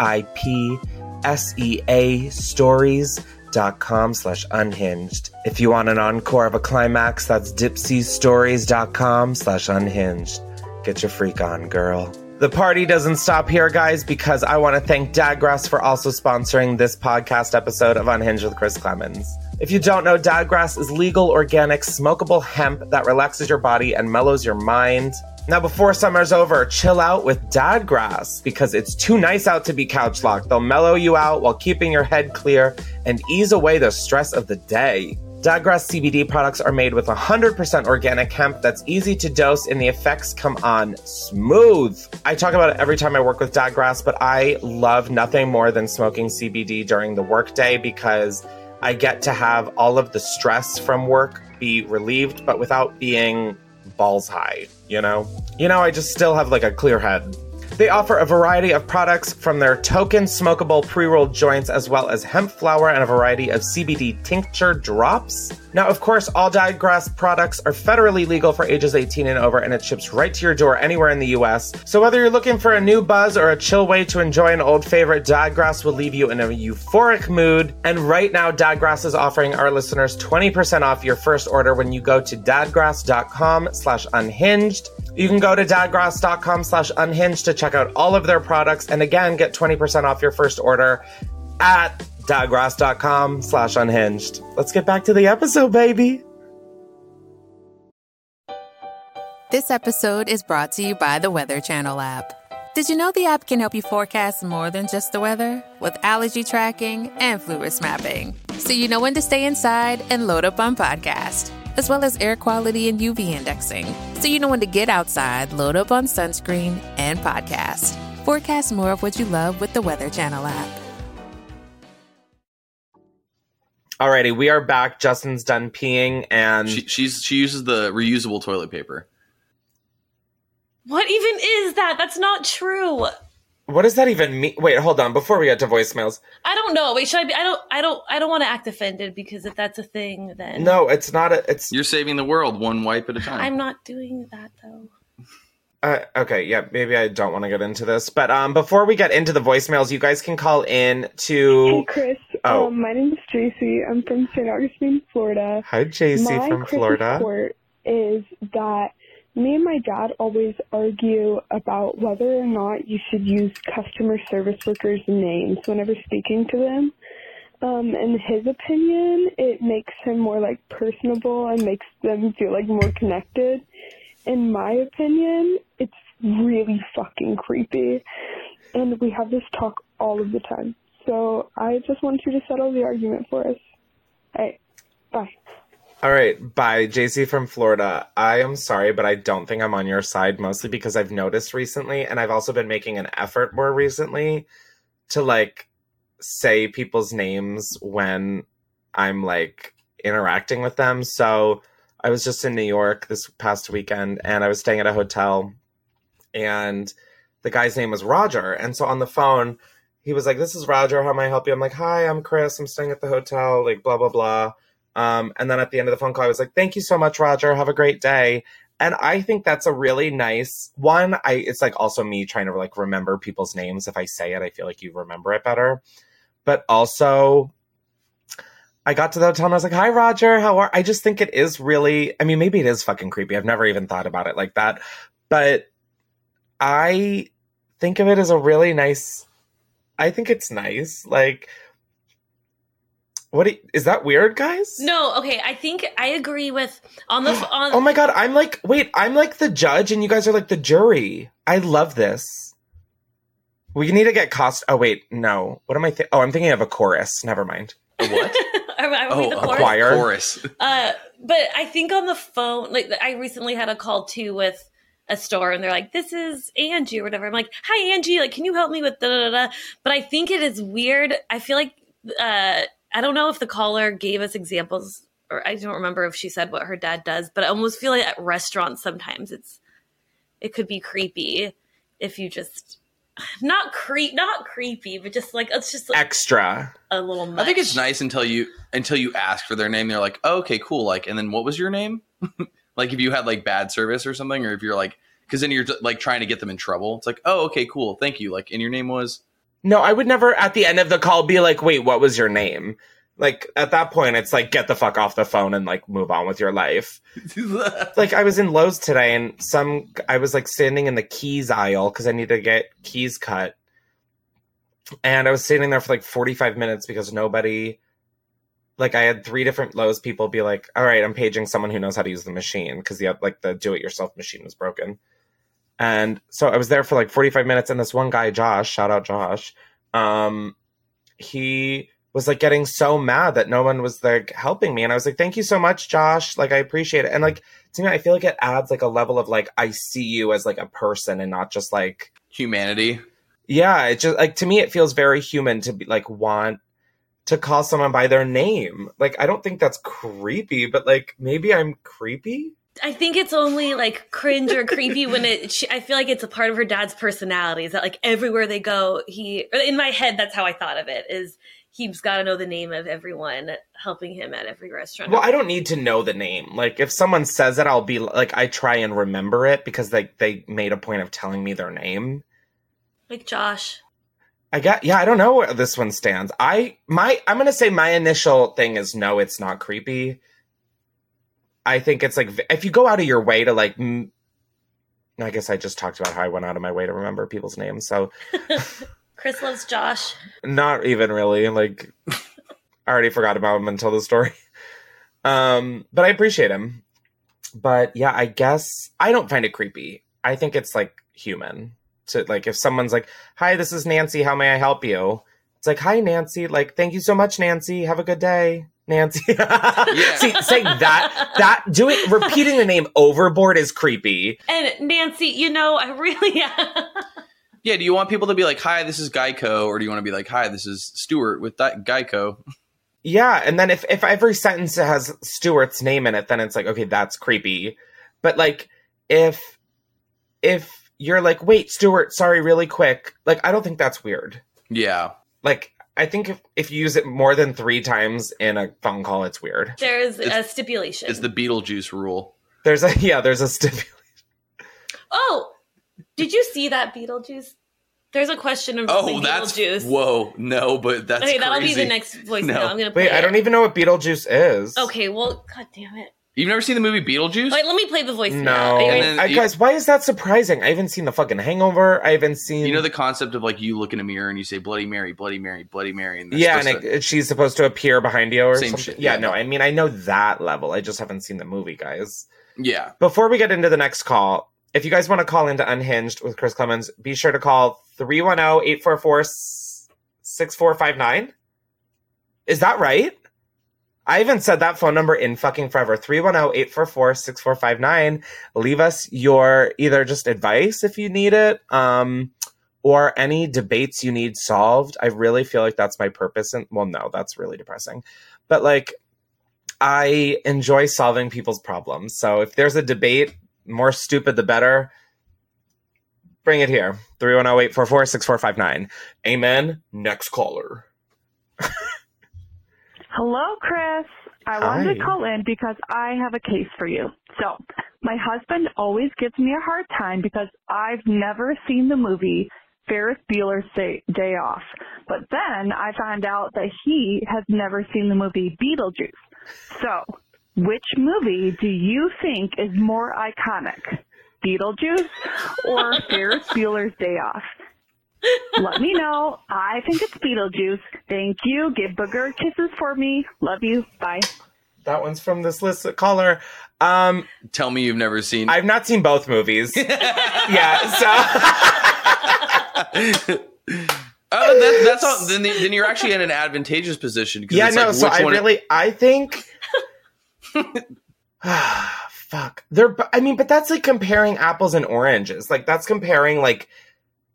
stories.com slash unhinged. If you want an encore of a climax, that's dipseastories.com slash unhinged. Get your freak on, girl. The party doesn't stop here, guys, because I want to thank Dadgrass for also sponsoring this podcast episode of Unhinged with Chris Klemens. If you don't know, Dadgrass is legal, organic, smokable hemp that relaxes your body and mellows your mind. Now, before summer's over, chill out with Dadgrass because it's too nice out to be couch locked. They'll mellow you out while keeping your head clear and ease away the stress of the day. Dadgrass CBD products are made with 100% organic hemp that's easy to dose and the effects come on smooth. I talk about it every time I work with Dadgrass, but I love nothing more than smoking CBD during the workday because I get to have all of the stress from work be relieved, but without being balls high, you know? You know, I just still have like a clear head. They offer a variety of products from their token smokable pre rolled joints, as well as hemp flower and a variety of CBD tincture drops. Now, of course, all Dadgrass products are federally legal for ages 18 and over, and it ships right to your door anywhere in the US. So, whether you're looking for a new buzz or a chill way to enjoy an old favorite, Dadgrass will leave you in a euphoric mood. And right now, Dadgrass is offering our listeners 20% off your first order when you go to dadgrass.com slash unhinged. You can go to dadgrass.com slash unhinged to check out all of their products and again get 20% off your first order at dadgrass.com slash unhinged. Let's get back to the episode, baby. This episode is brought to you by the Weather Channel app. Did you know the app can help you forecast more than just the weather? With allergy tracking and flu risk mapping. So you know when to stay inside and load up on podcast. As well as air quality and UV indexing. So you know when to get outside, load up on sunscreen and podcast. Forecast more of what you love with the Weather Channel app. Alrighty, we are back. Justin's done peeing and She, she's she uses the reusable toilet paper. What even is that? That's not true. what does that even mean? Wait, hold on. Before we get to voicemails, I don't know. Wait, should I be? I don't. I don't. I don't want to act offended because if that's a thing, then no, it's not a. It's You're saving the world one wipe at a time. I'm not doing that though. Uh, okay, yeah, maybe I don't want to get into this, but um, before we get into the voicemails, you guys can call in to. Hey. Chris. Oh. Um, my name is JC. I'm from St. Augustine, Florida. Hi, JC my from Chris Florida. report is that me and my dad always argue about whether or not you should use customer service workers' names whenever speaking to them. Um, in his opinion, it makes him more like personable and makes them feel like more connected. In my opinion, it's really fucking creepy. And we have this talk all of the time. So I just want you to settle the argument for us. Hey, bye. All right, bye, JC from Florida. I am sorry, but I don't think I'm on your side, mostly because I've noticed recently, and I've also been making an effort more recently to like say people's names when I'm like interacting with them. So I was just in New York this past weekend, and I was staying at a hotel, and the guy's name was Roger. And so on the phone, he was like, This is Roger. How may I help you? I'm like, Hi, I'm Chris. I'm staying at the hotel, like, blah, blah, blah. Um, and then at the end of the phone call, I was like, "Thank you so much, Roger. Have a great day." And I think that's a really nice one. I it's like also me trying to like remember people's names. If I say it, I feel like you remember it better. But also, I got to the hotel and I was like, "Hi, Roger. How are?" I just think it is really. I mean, maybe it is fucking creepy. I've never even thought about it like that, but I think of it as a really nice. I think it's nice. Like, what you- is that weird, guys? No, okay. I think I agree with on the on. Oh my god, I'm like, wait, I'm like the judge and you guys are like the jury. I love this. We need to get cost. Oh wait, no. What am I? Th- oh, I'm thinking of a chorus. Never mind. A what? Are, are we oh, the a chorus? choir. chorus. Uh, but I think on the phone, like I recently had a call too with a store, and they're like, "This is Angie or whatever." I'm like, "Hi, Angie. Like, can you help me with da da da?" da?" But I think it is weird. I feel like uh, I don't know if the caller gave us examples, or I don't remember if she said what her dad does. But I almost feel like at restaurants sometimes it's it could be creepy if you just not creep, not creepy, but just like it's just like Extra. a little. Much. I think it's nice until you until you ask for their name. They're like, oh, okay, cool. Like, and then what was your name? like, if you had like bad service or something, or if you're like, because then you're like trying to get them in trouble. It's like, oh, okay, cool, thank you. Like, and your name was No, I would never at the end of the call be like, wait, what was your name? Like at that point, it's like get the fuck off the phone and like move on with your life. like I was in Lowe's today, and some I was like standing in the keys aisle because I needed to get keys cut, and I was standing there for like forty five minutes because nobody. Like I had three different Lowe's people be like, "All right, I'm paging someone who knows how to use the machine because the like the do it yourself machine was broken." And so I was there for like 45 minutes, and this one guy, Josh, shout out Josh, um, he was like getting so mad that no one was like helping me. And I was like, thank you so much, Josh. Like, I appreciate it. And like, to me, I feel like it adds like a level of like, I see you as like a person and not just like Humanity. yeah, it just like to me it feels very human to be like want to call someone by their name. Like I don't think that's creepy, but like maybe I'm creepy. I think it's only like cringe or creepy when it. She, I feel like it's a part of her dad's personality. Is that like everywhere they go, he. or In my head, that's how I thought of it. Is he's got to know the name of everyone helping him at every restaurant. Well, I don't need to know the name. Like if someone says it, I'll be like I try and remember it because they they made a point of telling me their name. like Josh. I got yeah, I don't know where this one stands. I my I'm gonna say my initial thing is no, it's not creepy. I think it's like if you go out of your way to like. m- I guess I just talked about how I went out of my way to remember people's names, so Chris loves Josh. not even really. Like I already forgot about him until the story. Um, but I appreciate him. But yeah, I guess I don't find it creepy. I think it's like human. To like if someone's like, "Hi, this is Nancy. How may I help you?" It's like, "Hi, Nancy. Like, thank you so much, Nancy. Have a good day." Nancy. yeah. See, saying that that doing repeating the name overboard is creepy. And Nancy, you know, I really. Yeah, do you want people to be like, "Hi, this is Geico," or do you want to be like, "Hi, this is Stuart with that Geico"? Yeah, and then if if every sentence has Stuart's name in it, then it's like okay, that's creepy. But like if if you're like, wait, Stuart, sorry, really quick, like I don't think that's weird. Yeah, Like I think if if you use it more than three times in a phone call, it's weird. There's a stipulation. it's the Beetlejuice rule. There's a yeah, there's a stipulation. oh, did you see that Beetlejuice? There's a question of Oh, that's Beetlejuice. whoa, no, but that's okay, that'll be the next voice. No. now. I'm gonna play Wait, I don't even know what Beetlejuice is. Okay, well, god damn it. You've never seen the movie Beetlejuice? Wait, let me play the voice. No, now. Are you ready? And then I, you- guys, why is that surprising? I haven't seen the fucking Hangover. I haven't seen. You know the concept of like you look in a mirror and you say Bloody Mary, Bloody Mary, Bloody Mary, and yeah, and supposed it, she's supposed to appear behind you or Same something. shit, Yeah, yeah. no, I mean I know that level. I just haven't seen the movie, guys. yeah, Before we get into the next call, if you guys want to call into Unhinged with Chris Klemens, be sure to call 310-844-6459. Is that right? I haven't said that phone number in fucking forever. 310-844-6459. Leave us your either just advice if you need it, um, or any debates you need solved. I really feel like that's my purpose. And well, no, that's really depressing. But like I enjoy solving people's problems. So if there's a debate, more stupid the better. Bring it here. 310-844-6459. Amen. Next caller. Hello, Chris. I Hi. wanted to call in because I have a case for you. So, my husband always gives me a hard time because I've never seen the movie Ferris Bueller's Day, Day Off. But then I found out that he has never seen the movie Beetlejuice. So, which movie do you think is more iconic? Beetlejuice or Ferris Bueller's Day Off? Let me know. I think it's Beetlejuice. Thank you. Give Booger kisses for me. Love you. Bye. That one's from this list caller. Um, tell me you've never seen. I've not seen both movies. yeah, so Oh, that, that's all. Then, then you're actually in an advantageous position. 'cause yeah, it's no. like, so I one- really, I think, fuck. They're, I mean, but that's like comparing apples and oranges. Like that's comparing like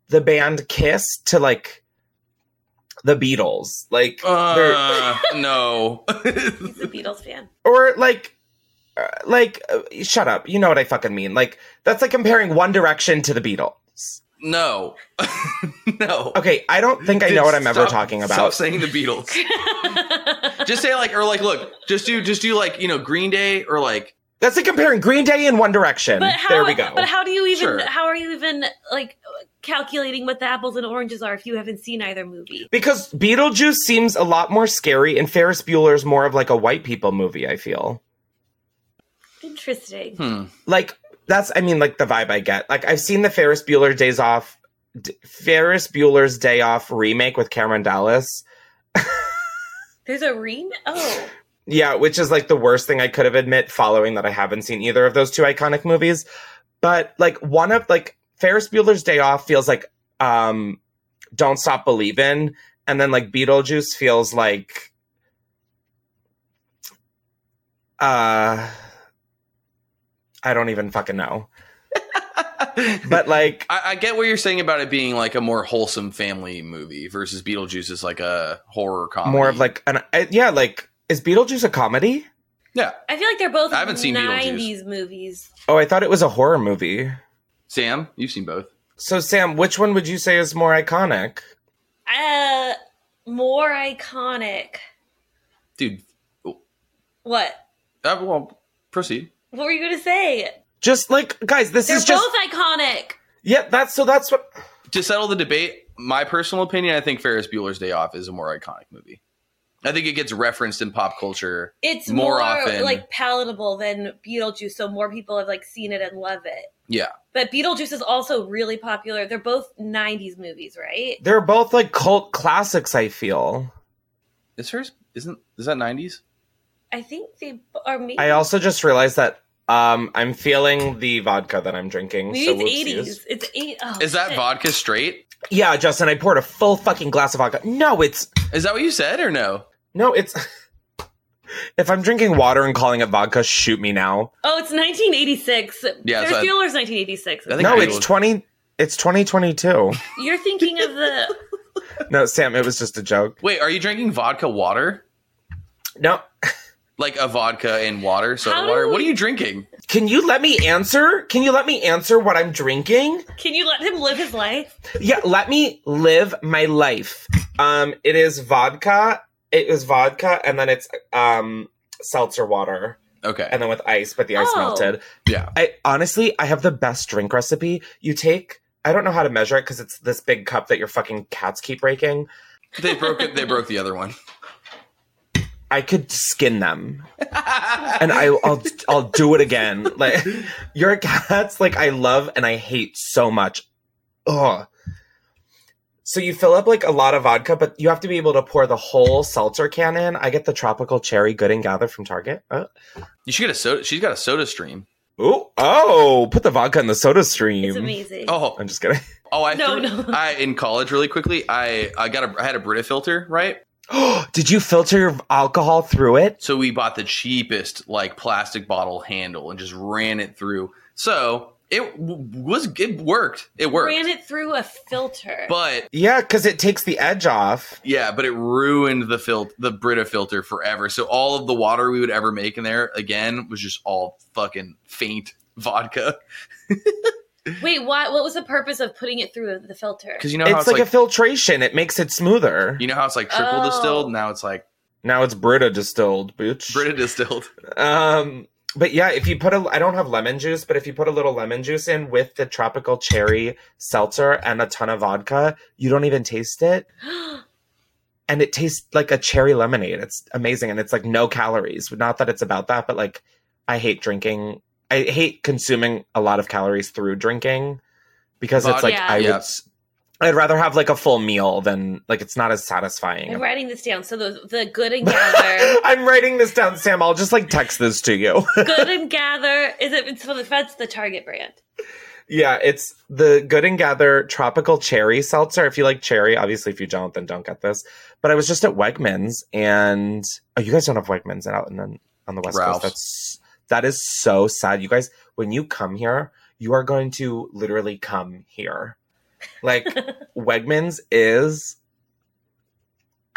the band Kiss to like the Beatles. Like, they're- Uh, no. He's a Beatles fan. or like, uh, like, uh, shut up. You know what I fucking mean. Like that's like comparing One Direction to the Beatles. no. no. Okay, I don't think I know what I'm ever Stop- talking about. Stop saying the Beatles. just say like, or like, look, just do, just do like, you know, Green Day or like That's like comparing Green Day and One Direction. But how? there we go. But how do you even? Sure. How are you even like calculating what the apples and oranges are if you haven't seen either movie? Because Beetlejuice seems a lot more scary, and Ferris Bueller's more of like a white people movie. I feel Interesting. Hmm. like that's. I mean, like the vibe I get. Like I've seen the Ferris Bueller Days Off, D- Ferris Bueller's Day Off remake with Cameron Dallas. There's a rem. Oh, Yeah, which is like the worst thing I could have admit following that I haven't seen either of those two iconic movies. But like one of like Ferris Bueller's Day Off feels like um Don't Stop Believin', and then like Beetlejuice feels like uh I don't even fucking know. but like I, I get what you're saying about it being like a more wholesome family movie versus Beetlejuice is like a horror comedy. more of like an uh, yeah, like is Beetlejuice a comedy? yeah. I feel like they're both I haven't seen Beetlejuice. '90s movies. Oh, I thought it was a horror movie. Sam, you've seen both. So Sam, which one would you say is more iconic? Uh, more iconic. Dude, What? uh, well, proceed. What were you gonna say? Just like guys, this They're is just both iconic. yeah. That's so. That's what. To settle the debate, my personal opinion, I think Ferris Bueller's Day Off is a more iconic movie. I think it gets referenced in pop culture. It's More more, often. like palatable than Beetlejuice, so more people have like seen it and love it. Yeah. But Beetlejuice is also really popular. They're both '90s movies, right? They're both like cult classics. I feel. Is hers isn't is that nineties? I think they are. Maybe, I also just realized that um I'm feeling the vodka that I'm drinking. maybe so it's whoopsies. '80s. It's eight. Oh, Is that shit. vodka straight? Yeah, Justin, I poured a full fucking glass of vodka. No, it's Is that what you said or no? no, it's. If I'm drinking water and calling it vodka, shoot me now. Oh, it's 1986. Yeah, Ferris so Bueller's 1986. I think No, Beetlejuice- it's twenty. It's 2022. You're thinking of the. no, Sam, it was just a joke. Wait, are you drinking vodka water? No, Like a vodka and water, soda How do water? What are you drinking? can you let me answer? Can you let me answer what I'm drinking? Can you let him live his life? Yeah, let me live my life. Um, it is vodka. It is vodka, and then it's um seltzer water, Okay. and then with ice, but the ice Oh. melted. yeah. I honestly, I have the best drink recipe. You take. I don't know how to measure it because it's this big cup that your fucking cats keep breaking. They broke it they broke the other one. I could skin them, and I, I'll I'll do it again. Like your cats, like I love and I hate so much. Ugh. So you fill up like a lot of vodka, but you have to be able to pour the whole seltzer can in. I get the tropical cherry good and gather from Target. Uh, You should get a soda she's got a soda stream. ooh, oh, put the vodka in the soda stream. It's amazing. Oh, I'm just kidding. oh, I No, threw- no. I in college really quickly. I I got a I had a Brita filter right. Did you filter your alcohol through it? So we bought the cheapest like plastic bottle handle and just ran it through. So it w- was it worked. It worked. Ran it through a filter. but Yeah, because it takes the edge off. yeah, but it ruined the fil- the Brita filter forever. So all of the water we would ever make in there again was just all fucking faint vodka. Wait, why? What was the purpose of putting it through the filter? Because you know how It's it's, like, like, a filtration. It makes it smoother. you know how it's like triple Oh. distilled. Now it's like Now it's Brita distilled, bitch. Brita distilled. Um, but yeah, if you put a, I don't have lemon juice, but if you put a little lemon juice in with the tropical cherry seltzer and a ton of vodka, you don't even taste it. And it tastes like a cherry lemonade. It's amazing. And it's like no calories. Not that it's about that, but like I hate drinking. I hate consuming a lot of calories through drinking because it's like Yeah. I Yeah. would, s- I'd rather have like a full meal than like it's not as satisfying. I'm writing this down. So the the good and gather, I'm writing this down, Sam. I'll just like text this to you. good and gather is it? It's for the that's the Target brand. Yeah, it's the Good and Gather tropical cherry seltzer. If you like cherry, obviously if you don't, then don't get this. But I was just at Wegmans and oh, you guys don't have Wegmans out in then on the West Ralph's. Coast. That's that is so sad. You guys, when you come here, you are going to literally come here. Like Wegmans is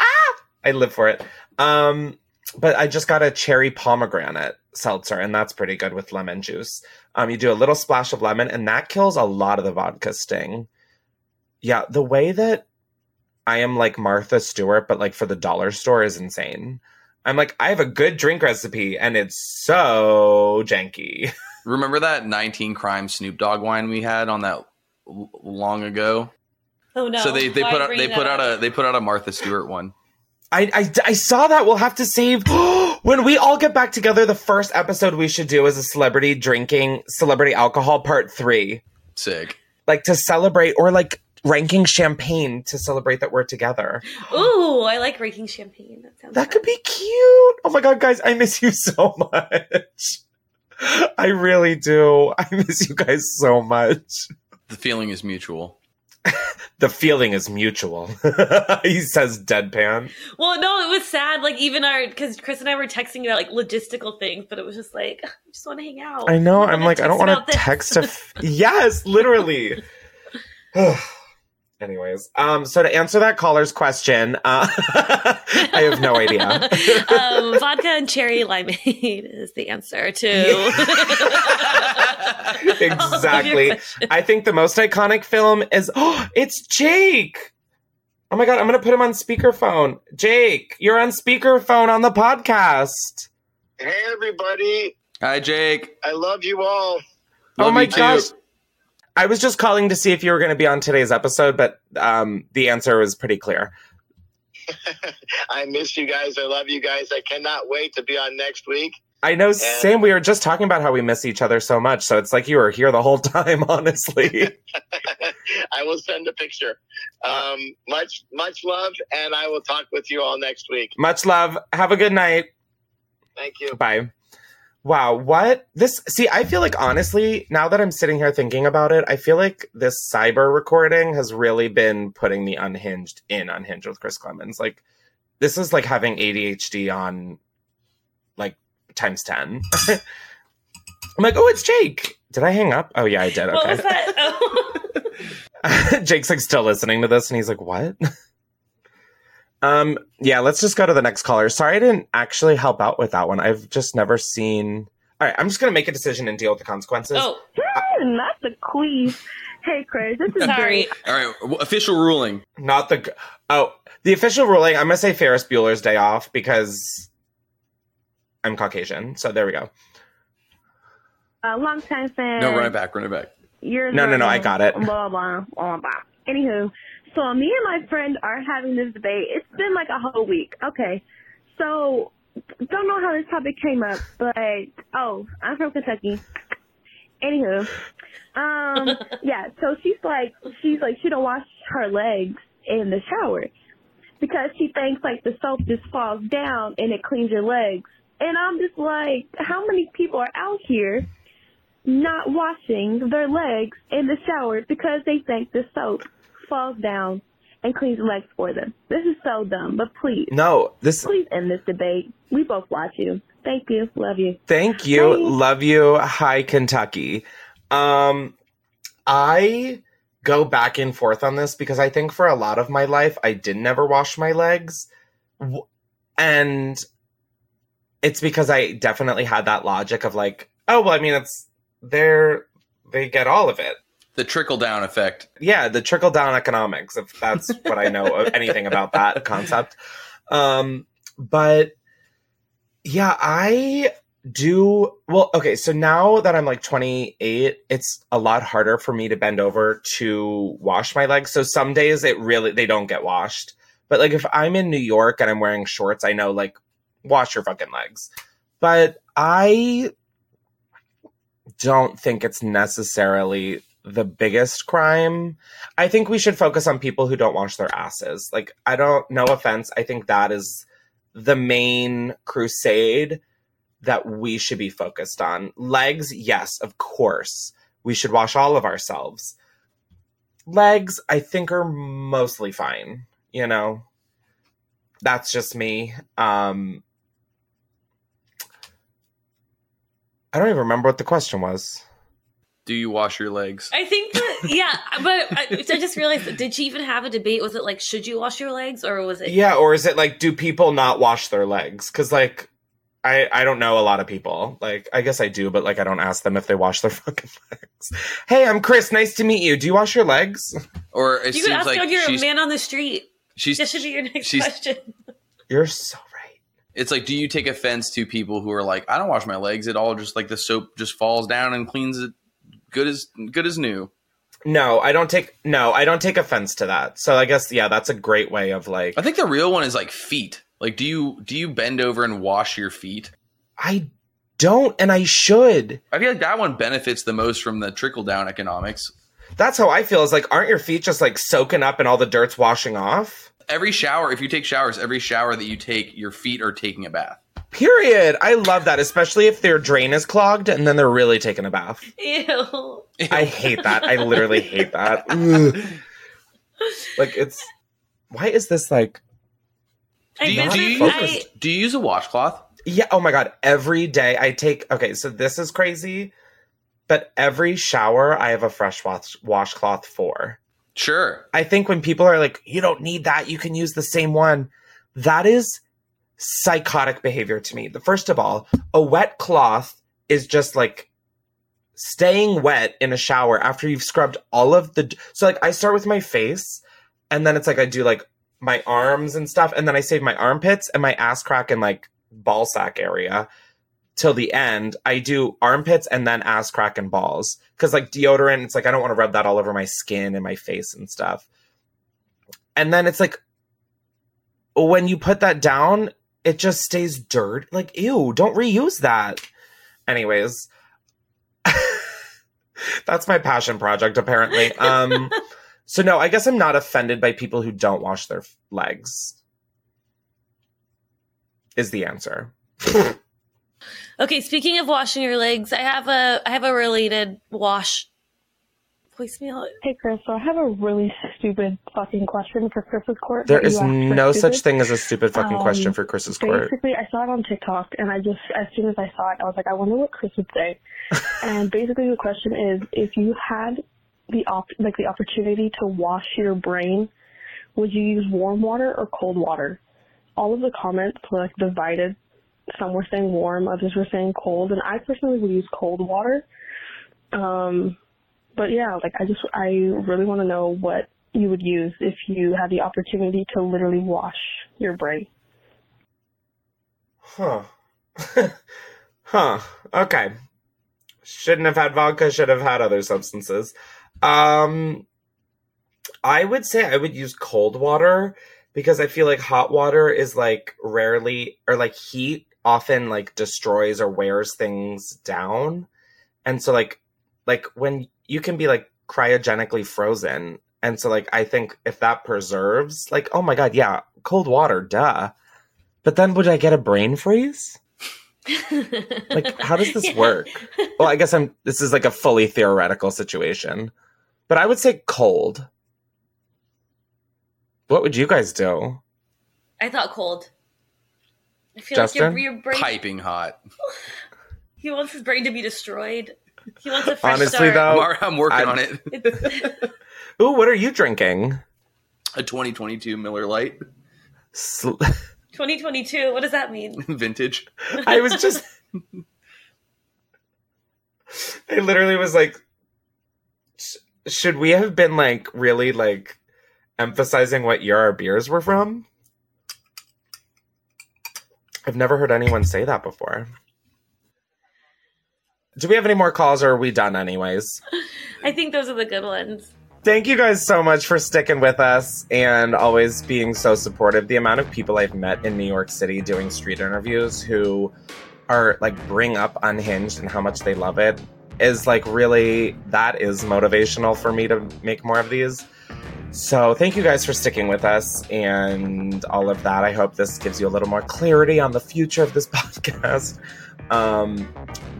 ah, I live for it. Um, but I just got a cherry pomegranate seltzer, and that's pretty good with lemon juice. Um, you do a little splash of lemon, and that kills a lot of the vodka sting. Yeah, the way that I am like Martha Stewart, but like for the dollar store is insane. I'm like, I have a good drink recipe and it's so janky. Remember that 19 crime Snoop Dogg wine we had on that l- long ago? Oh no! so they, they Why put out they put out up? a they put out a Martha Stewart one. I, I, I saw that. We'll have to save. when we all get back together, the first episode we should do is a celebrity drinking, celebrity alcohol part three. Sick. Like to celebrate, or like ranking champagne to celebrate that we're together. Ooh, I like ranking champagne. That sounds. That could be cute. Oh my God, guys, I miss you so much. I really do. I miss you guys so much. The feeling is mutual. The feeling is mutual. he says deadpan. Well, no, it was sad. Like even our because Chris and I were texting about like logistical things, but it was just like I just want to hang out. I know. I'm like, I don't want to text a. F- yes, literally. Anyways, um, so to answer that caller's question, uh, I have no idea. um, vodka and cherry limeade is the answer to exactly. I think the most iconic film is oh, it's Jake. Oh my god, I'm gonna put him on speakerphone. Jake, you're on speakerphone on the podcast. Hey, everybody. Hi, Jake. I love you all. oh Love my you too. gosh. I was just calling to see if you were going to be on today's episode, but um, the answer was pretty clear. I miss you guys. I love you guys. I cannot wait to be on next week. I know, Sam. We were just talking about how we miss each other so much, so it's like you were here the whole time. Honestly, I will send a picture. Um, much, much love, and I will talk with you all next week. much love. Have a good night. Thank you. Bye. Wow, what this? See, I feel like honestly, now that I'm sitting here thinking about it, I feel like this cyber recording has really been putting me unhinged in unhinged with Chris Klemens. Like, this is like having ADHD on like times ten. I'm like, oh, it's Jake. Did I hang up? Oh yeah, I did. what Okay. was that? Oh. Jake's like still listening to this, and he's like, "What?" Um, yeah. Let's just go to the next caller. Sorry, I didn't actually help out with that one. I've just never seen. All right, I'm just gonna make a decision and deal with the consequences. oh, Not the queen. Hey, Chris, this is sorry. All right, w- official ruling. Not the. Oh, the official ruling. I'm gonna say Ferris Bueller's Day Off because I'm Caucasian. So there we go. a long time fan. No, run it back, run it back. Years No, no, no, I got it. Blah blah blah blah. Anywho, so me and my friend are having this debate. It's been like a whole week. Okay, so don't know how this topic came up, but oh, I'm from Kentucky. Anywho, um, yeah. So she's like, she's like, she don't wash her legs in the shower because she thinks like the soap just falls down and it cleans your legs. And I'm just like, how many people are out here not washing their legs in the shower because they think the soap falls down and cleans the legs for them. This is so dumb, but please, No, this. please end this debate. We both watch you. Thank you. Love you. Thank you. Bye. Love you. Hi, Kentucky. Um, I go back and forth on this because I think for a lot of my life, I didn't ever wash my legs. And it's because I definitely had that logic of like, oh, well, I mean, it's they're, they get all of it. The trickle down effect. Yeah, the trickle down economics, if that's what I know of anything about that concept. Um, but yeah, I do well, okay, so now that I'm like 28, it's a lot harder for me to bend over to wash my legs. So some days it really they don't get washed. But like if I'm in New York and I'm wearing shorts, I know like wash your fucking legs. But I don't think it's necessarily the biggest crime. I think we should focus on people who don't wash their asses. Like, I don't, no offense, I think that is the main crusade that we should be focused on. Legs, yes, of course. We should wash all of ourselves. Legs, I think, are mostly fine. You know, that's just me. Um, I don't even remember what the question was. Do you wash your legs? I think that yeah, but I, I just realized did she even have a debate? Was it like should you wash your legs or was it Yeah, or is it like do people not wash their legs? Because like I I don't know a lot of people. Like I guess I do, but like I don't ask them if they wash their fucking legs. Hey, I'm Chris. Nice to meet you. Do you wash your legs? Or it You could seems ask like like you're a she's man on the street. she's That should be your next she's- question. You're so right. It's like, do you take offense to people who are like, I don't wash my legs at all, just like the soap just falls down and cleans it good as good as new. No, I don't take no, I don't take offense to that. So I guess yeah, that's a great way of like I think the real one is like feet. Like, do you do you bend over and wash your feet? I don't, and I should. I feel like that one benefits the most from the trickle down economics. That's how I feel. Is like, aren't your feet just like soaking up and all the dirt's washing off? Every shower, if you take showers, every shower that you take, your feet are taking a bath. Period. I love that, especially if their drain is clogged and then they're really taking a bath. Ew. I hate that. I literally hate that. Like it's why is this like Do you, do, you I- use, do you use a washcloth? Yeah, oh my god, every day I take okay, so this is crazy, but every shower I have a fresh wash washcloth for. Sure. I think when people are like, you don't need that, you can use the same one. That is psychotic behavior to me. The first of all, a wet cloth is just like staying wet in a shower after you've scrubbed all of the so like I start with my face and then it's like I do like my arms and stuff and then I save my armpits and my ass crack and like ball sack area till the end. I do armpits and then ass crack and balls because like deodorant, it's like I don't want to rub that all over my skin and my face and stuff. And then it's like when you put that down, it just stays dirt. Like ew, don't reuse that. Anyways, that's my passion project apparently. Um so no, I guess I'm not offended by people who don't wash their legs. Is the answer. Okay, speaking of washing your legs, I have a I have a related wash voicemail. Hey Chris, so I have a really stupid fucking question for Chris's court. There that is you asked for no stupid. such thing as a stupid fucking Um, question for Chris's court. Basically, I saw it on TikTok, and I just, as soon as I saw it, I was like, I wonder what Chris would say. and basically, the question is, if you had the op, like the opportunity to wash your brain, would you use warm water or cold water? All of the comments were like divided. Some were saying warm, others were saying cold, and I personally would use cold water. Um, but yeah, like I just, I really want to know what you would use if you had the opportunity to literally wash your brain. Huh. huh. Okay. Shouldn't have had vodka, should have had other substances. Um I would say I would use cold water because I feel like hot water is like rarely or like heat often like destroys or wears things down. And so like like when you can be like cryogenically frozen and so like I think if that preserves like oh my god, yeah, cold water, duh. But then would I get a brain freeze? Like, how does this Yeah. work? Well, I guess I'm. This is like a fully theoretical situation, but I would say cold. What would you guys do? I thought cold. I feel Justin? like your, your brain. Piping hot. He wants his brain to be destroyed. He wants a fresh Honestly, start. though, I'm, I'm working I- on it. It's- Ooh, what are you drinking? A 2022 Miller Lite Sl- 2022. What does that mean? vintage. I was just. I literally was like, sh- should we have been like really like emphasizing what year our beers were from? I've never heard anyone say that before. Do we have any more calls or are we done anyways? I think those are the good ones. Thank you guys so much for sticking with us and always being so supportive. The amount of people I've met in New York City doing street interviews who are like bring up Unhinged and how much they love it is like really that is motivational for me to make more of these. So thank you guys for sticking with us and all of that. I hope this gives you a little more clarity on the future of this podcast. Um,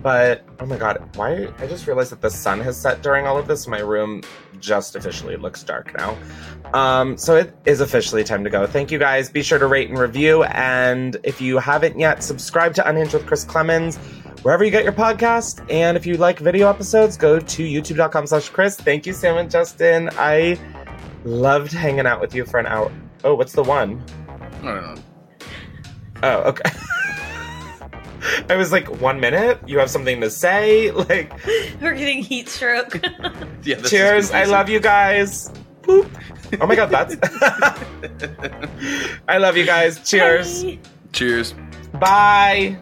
but oh my god, why? I just realized that the sun has set during all of this. My room just officially looks dark now. Um, so it is officially time to go. Thank you guys. Be sure to rate and review. And if you haven't yet, subscribe to Unhinged with Chris Klemens wherever you get your podcast. And if you like video episodes, go to youtube.com slash Chris. Thank you, Sam and Justin. I loved hanging out with you for an hour. Oh, what's the one? I don't know. Oh, okay. I was like, one minute? You have something to say? Like, We're getting heat stroke. Yeah, cheers. I love you guys. Boop. Oh my god, that's. I love you guys. Cheers. Bye. Cheers. Bye.